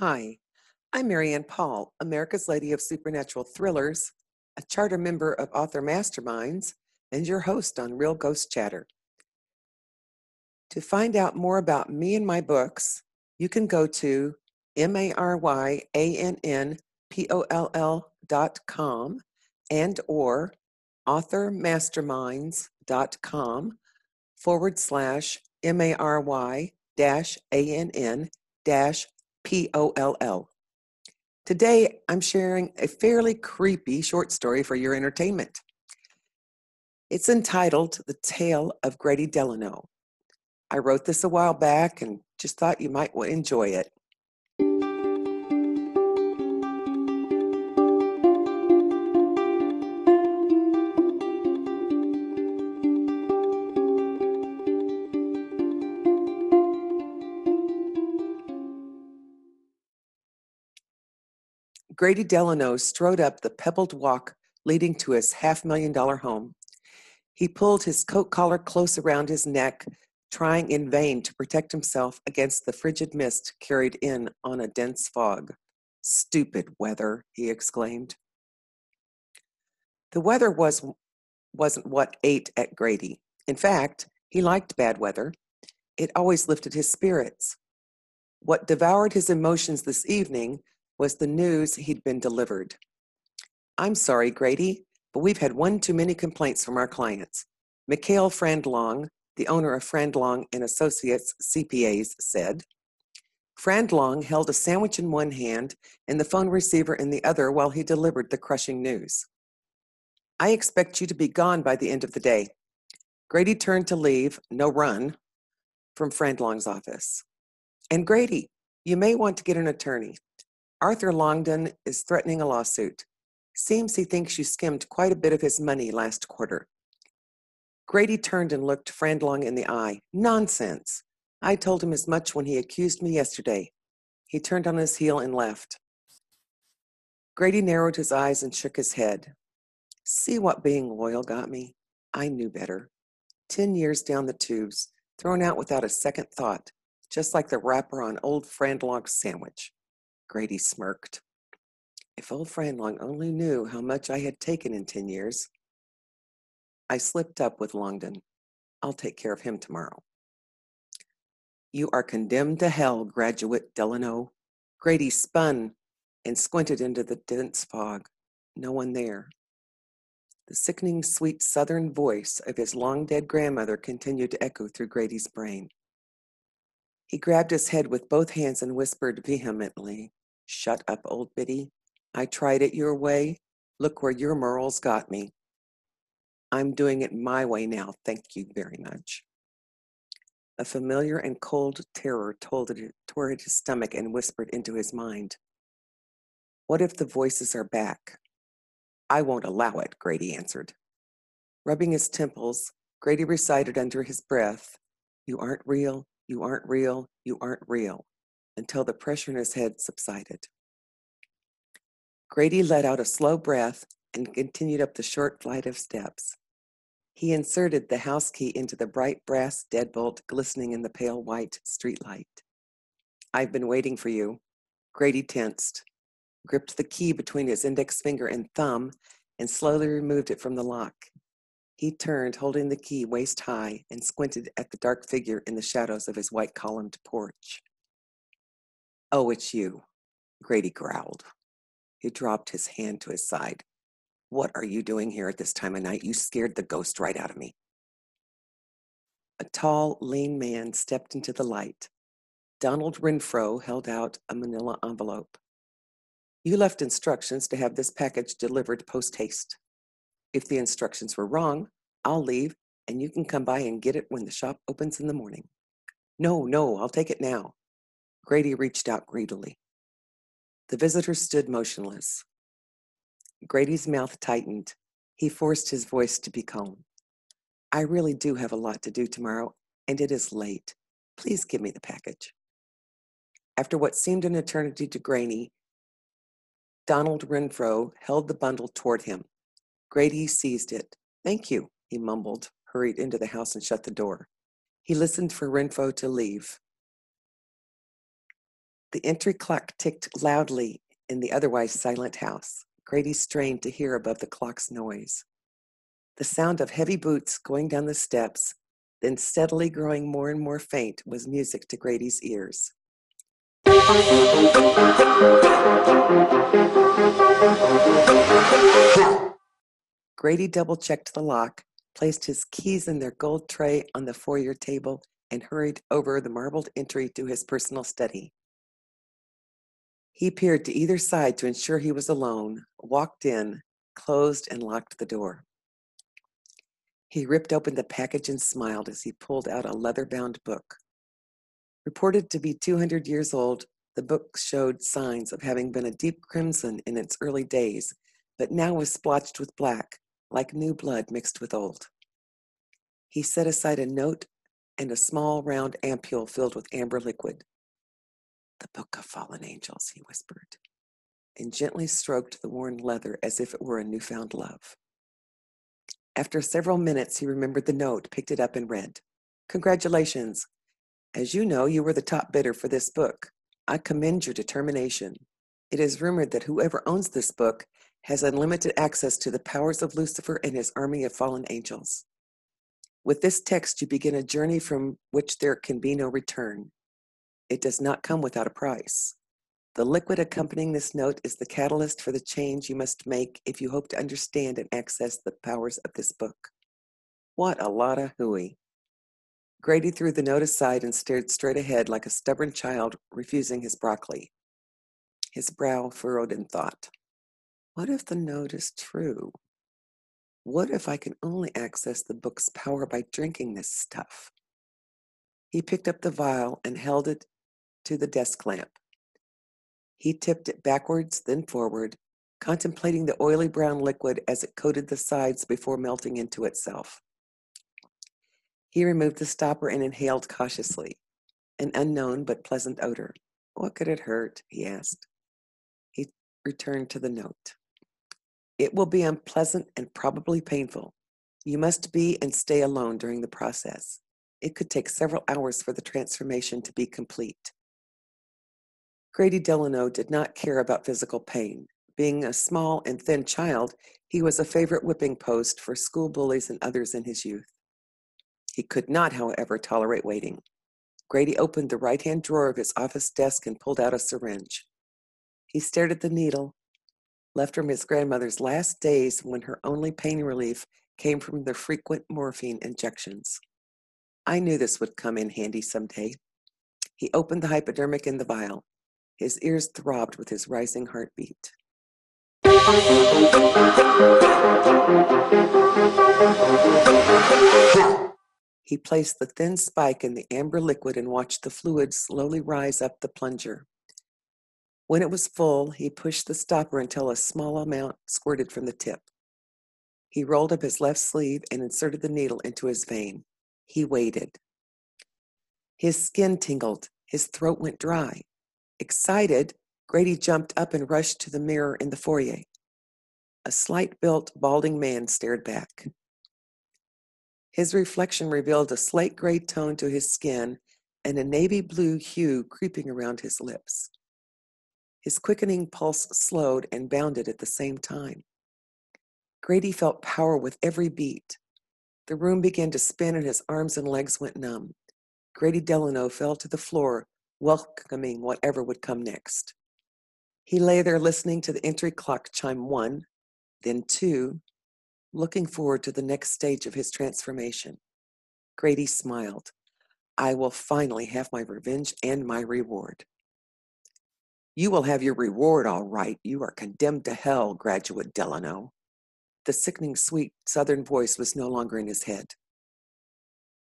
Hi, I'm Mary Ann Poll, America's Lady of Supernatural Thrillers, a charter member of Author Masterminds, and your host on Real Ghost Chatter. To find out more about me and my books, you can go to M-A-R-Y-A-N-N-P-O-L-L dot com and or authormasterminds.com forward slash M-A-R-Y dash A-N-N dash P-O-L-L. Today, I'm sharing a fairly creepy short story for your entertainment. It's entitled The Tale of Grady Delano. I wrote this a while back and just thought you might enjoy it. Grady Delano strode up the pebbled walk leading to his half million dollar home. He pulled his coat collar close around his neck, trying in vain to protect himself against the frigid mist carried in on a dense fog. Stupid weather, he exclaimed. The weather was, wasn't what ate at Grady. In fact, he liked bad weather. It always lifted his spirits. What devoured his emotions this evening was the news he'd been delivered. I'm sorry, Grady, but we've had one too many complaints from our clients. Mikhail Frandlong, the owner of Frandlong and Associates CPAs, said. Frandlong held a sandwich in one hand and the phone receiver in the other while he delivered the crushing news. I expect you to be gone by the end of the day. Grady turned to leave, no run, from Frandlong's office. And Grady, you may want to get an attorney. Arthur Longdon is threatening a lawsuit. Seems he thinks you skimmed quite a bit of his money last quarter. Grady turned and looked Frandlong in the eye. Nonsense. I told him as much when he accused me yesterday. He turned on his heel and left. Grady narrowed his eyes and shook his head. See what being loyal got me? I knew better. Ten years down the tubes, thrown out without a second thought, just like the wrapper on old Frandlong's sandwich. Grady smirked. If old Frandlong only knew how much I had taken in ten years. I slipped up with Longden. I'll take care of him tomorrow. You are condemned to hell, graduate Delano. Grady spun and squinted into the dense fog. No one there. The sickening, sweet southern voice of his long dead grandmother continued to echo through Grady's brain. He grabbed his head with both hands and whispered vehemently, Shut up, old biddy. I tried it your way. Look where your morals got me. I'm doing it my way now, thank you very much. A familiar and cold terror told it, tore at his stomach and whispered into his mind. What if the voices are back? I won't allow it, Grady answered. Rubbing his temples, Grady recited under his breath, You aren't real, you aren't real, you aren't real until the pressure in his head subsided. Grady let out a slow breath and continued up the short flight of steps. He inserted the house key into the bright brass deadbolt glistening in the pale white streetlight. I've been waiting for you. Grady tensed, gripped the key between his index finger and thumb, and slowly removed it from the lock. He turned, holding the key waist high, and squinted at the dark figure in the shadows of his white columned porch. Oh, it's you, Grady growled. He dropped his hand to his side. What are you doing here at this time of night? You scared the ghost right out of me. A tall, lean man stepped into the light. Donald Renfro held out a manila envelope. You left instructions to have this package delivered post haste. If the instructions were wrong, I'll leave and you can come by and get it when the shop opens in the morning. No, no, I'll take it now. Grady reached out greedily. The visitor stood motionless. Grady's mouth tightened. He forced his voice to be calm. I really do have a lot to do tomorrow, and it is late. Please give me the package. After what seemed an eternity to Grady, Donald Renfro held the bundle toward him. Grady seized it. Thank you, he mumbled, hurried into the house and shut the door. He listened for Renfro to leave. The entry clock ticked loudly in the otherwise silent house. Grady strained to hear above the clock's noise. The sound of heavy boots going down the steps, then steadily growing more and more faint, was music to Grady's ears. Grady double checked the lock, placed his keys in their gold tray on the foyer table, and hurried over the marbled entry to his personal study. He peered to either side to ensure he was alone, walked in, closed, and locked the door. He ripped open the package and smiled as he pulled out a leather bound book. Reported to be 200 years old, the book showed signs of having been a deep crimson in its early days, but now was splotched with black, like new blood mixed with old. He set aside a note and a small round ampule filled with amber liquid. The Book of Fallen Angels, he whispered, and gently stroked the worn leather as if it were a newfound love. After several minutes, he remembered the note, picked it up, and read Congratulations. As you know, you were the top bidder for this book. I commend your determination. It is rumored that whoever owns this book has unlimited access to the powers of Lucifer and his army of fallen angels. With this text, you begin a journey from which there can be no return. It does not come without a price. The liquid accompanying this note is the catalyst for the change you must make if you hope to understand and access the powers of this book. What a lot of hooey. Grady threw the note aside and stared straight ahead like a stubborn child refusing his broccoli. His brow furrowed in thought. What if the note is true? What if I can only access the book's power by drinking this stuff? He picked up the vial and held it to the desk lamp. He tipped it backwards, then forward, contemplating the oily brown liquid as it coated the sides before melting into itself. He removed the stopper and inhaled cautiously, an unknown but pleasant odor. What could it hurt? he asked. He returned to the note. It will be unpleasant and probably painful. You must be and stay alone during the process. It could take several hours for the transformation to be complete. Grady Delano did not care about physical pain. Being a small and thin child, he was a favorite whipping post for school bullies and others in his youth. He could not, however, tolerate waiting. Grady opened the right hand drawer of his office desk and pulled out a syringe. He stared at the needle, left from his grandmother's last days when her only pain relief came from the frequent morphine injections. I knew this would come in handy someday. He opened the hypodermic in the vial. His ears throbbed with his rising heartbeat. He placed the thin spike in the amber liquid and watched the fluid slowly rise up the plunger. When it was full, he pushed the stopper until a small amount squirted from the tip. He rolled up his left sleeve and inserted the needle into his vein. He waited. His skin tingled, his throat went dry. Excited, Grady jumped up and rushed to the mirror in the foyer. A slight built, balding man stared back. His reflection revealed a slate gray tone to his skin and a navy blue hue creeping around his lips. His quickening pulse slowed and bounded at the same time. Grady felt power with every beat. The room began to spin and his arms and legs went numb. Grady Delano fell to the floor, welcoming whatever would come next. He lay there listening to the entry clock chime one, then two, looking forward to the next stage of his transformation. Grady smiled. I will finally have my revenge and my reward. You will have your reward, all right. You are condemned to hell, graduate Delano. The sickening, sweet southern voice was no longer in his head.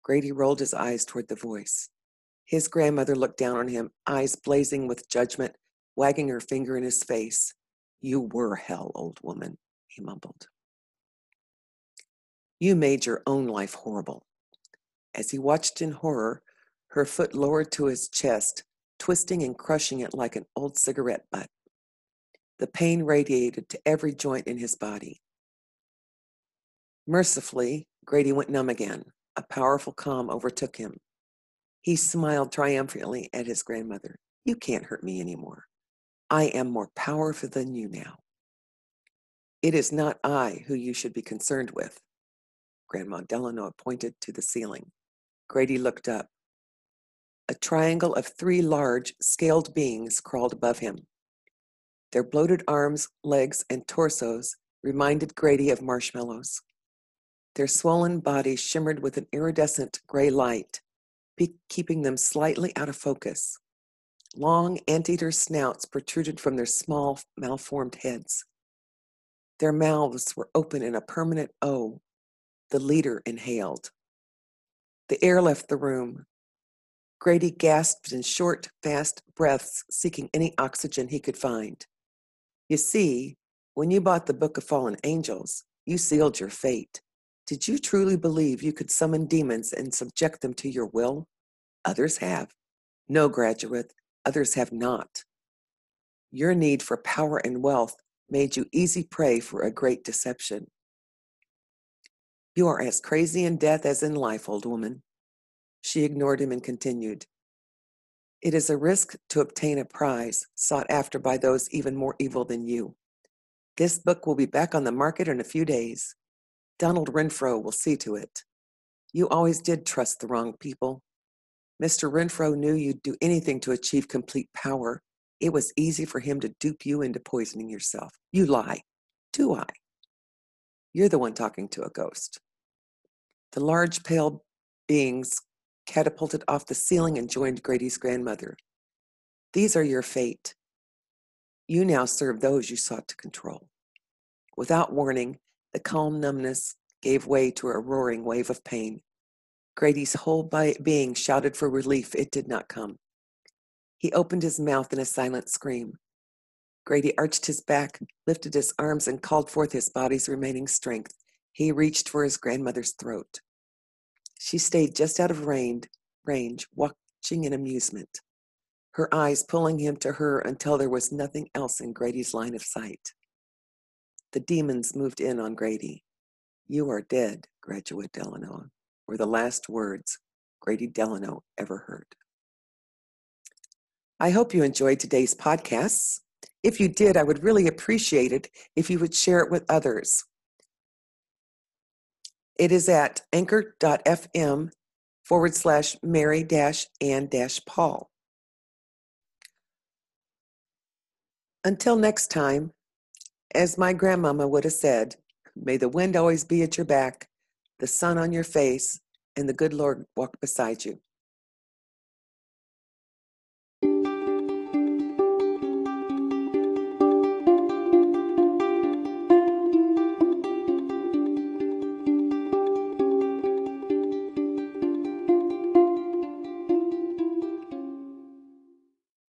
Grady rolled his eyes toward the voice. His grandmother looked down on him, eyes blazing with judgment, wagging her finger in his face. You were hell, old woman, he mumbled. You made your own life horrible. As he watched in horror, her foot lowered to his chest, twisting and crushing it like an old cigarette butt. The pain radiated to every joint in his body. Mercifully, Grady went numb again. A powerful calm overtook him. He smiled triumphantly at his grandmother. You can't hurt me anymore. I am more powerful than you now. It is not I who you should be concerned with. Grandma Delano pointed to the ceiling. Grady looked up. A triangle of three large, scaled beings crawled above him. Their bloated arms, legs, and torsos reminded Grady of marshmallows. Their swollen bodies shimmered with an iridescent gray light, keeping them slightly out of focus. Long anteater snouts protruded from their small, malformed heads. Their mouths were open in a permanent O. The leader inhaled. The air left the room. Grady gasped in short, fast breaths, seeking any oxygen he could find. You see, when you bought the Book of Fallen Angels, you sealed your fate. Did you truly believe you could summon demons and subject them to your will? Others have. No, graduate, others have not. Your need for power and wealth made you easy prey for a great deception. You are as crazy in death as in life, old woman. She ignored him and continued. It is a risk to obtain a prize sought after by those even more evil than you. This book will be back on the market in a few days. Donald Renfro will see to it. You always did trust the wrong people. Mr. Renfro knew you'd do anything to achieve complete power. It was easy for him to dupe you into poisoning yourself. You lie. Do I? You're the one talking to a ghost. The large, pale beings catapulted off the ceiling and joined Grady's grandmother. These are your fate. You now serve those you sought to control. Without warning, the calm numbness gave way to a roaring wave of pain. Grady's whole being shouted for relief. It did not come. He opened his mouth in a silent scream. Grady arched his back, lifted his arms, and called forth his body's remaining strength. He reached for his grandmother's throat. She stayed just out of range, watching in amusement, her eyes pulling him to her until there was nothing else in Grady's line of sight. The demons moved in on Grady. You are dead, graduate Delano, were the last words Grady Delano ever heard. I hope you enjoyed today's podcasts. If you did, I would really appreciate it if you would share it with others. It is at anchor.fm forward slash Mary dash Ann dash Poll. Until next time, as my grandmama would have said, may the wind always be at your back, the sun on your face, and the good Lord walk beside you.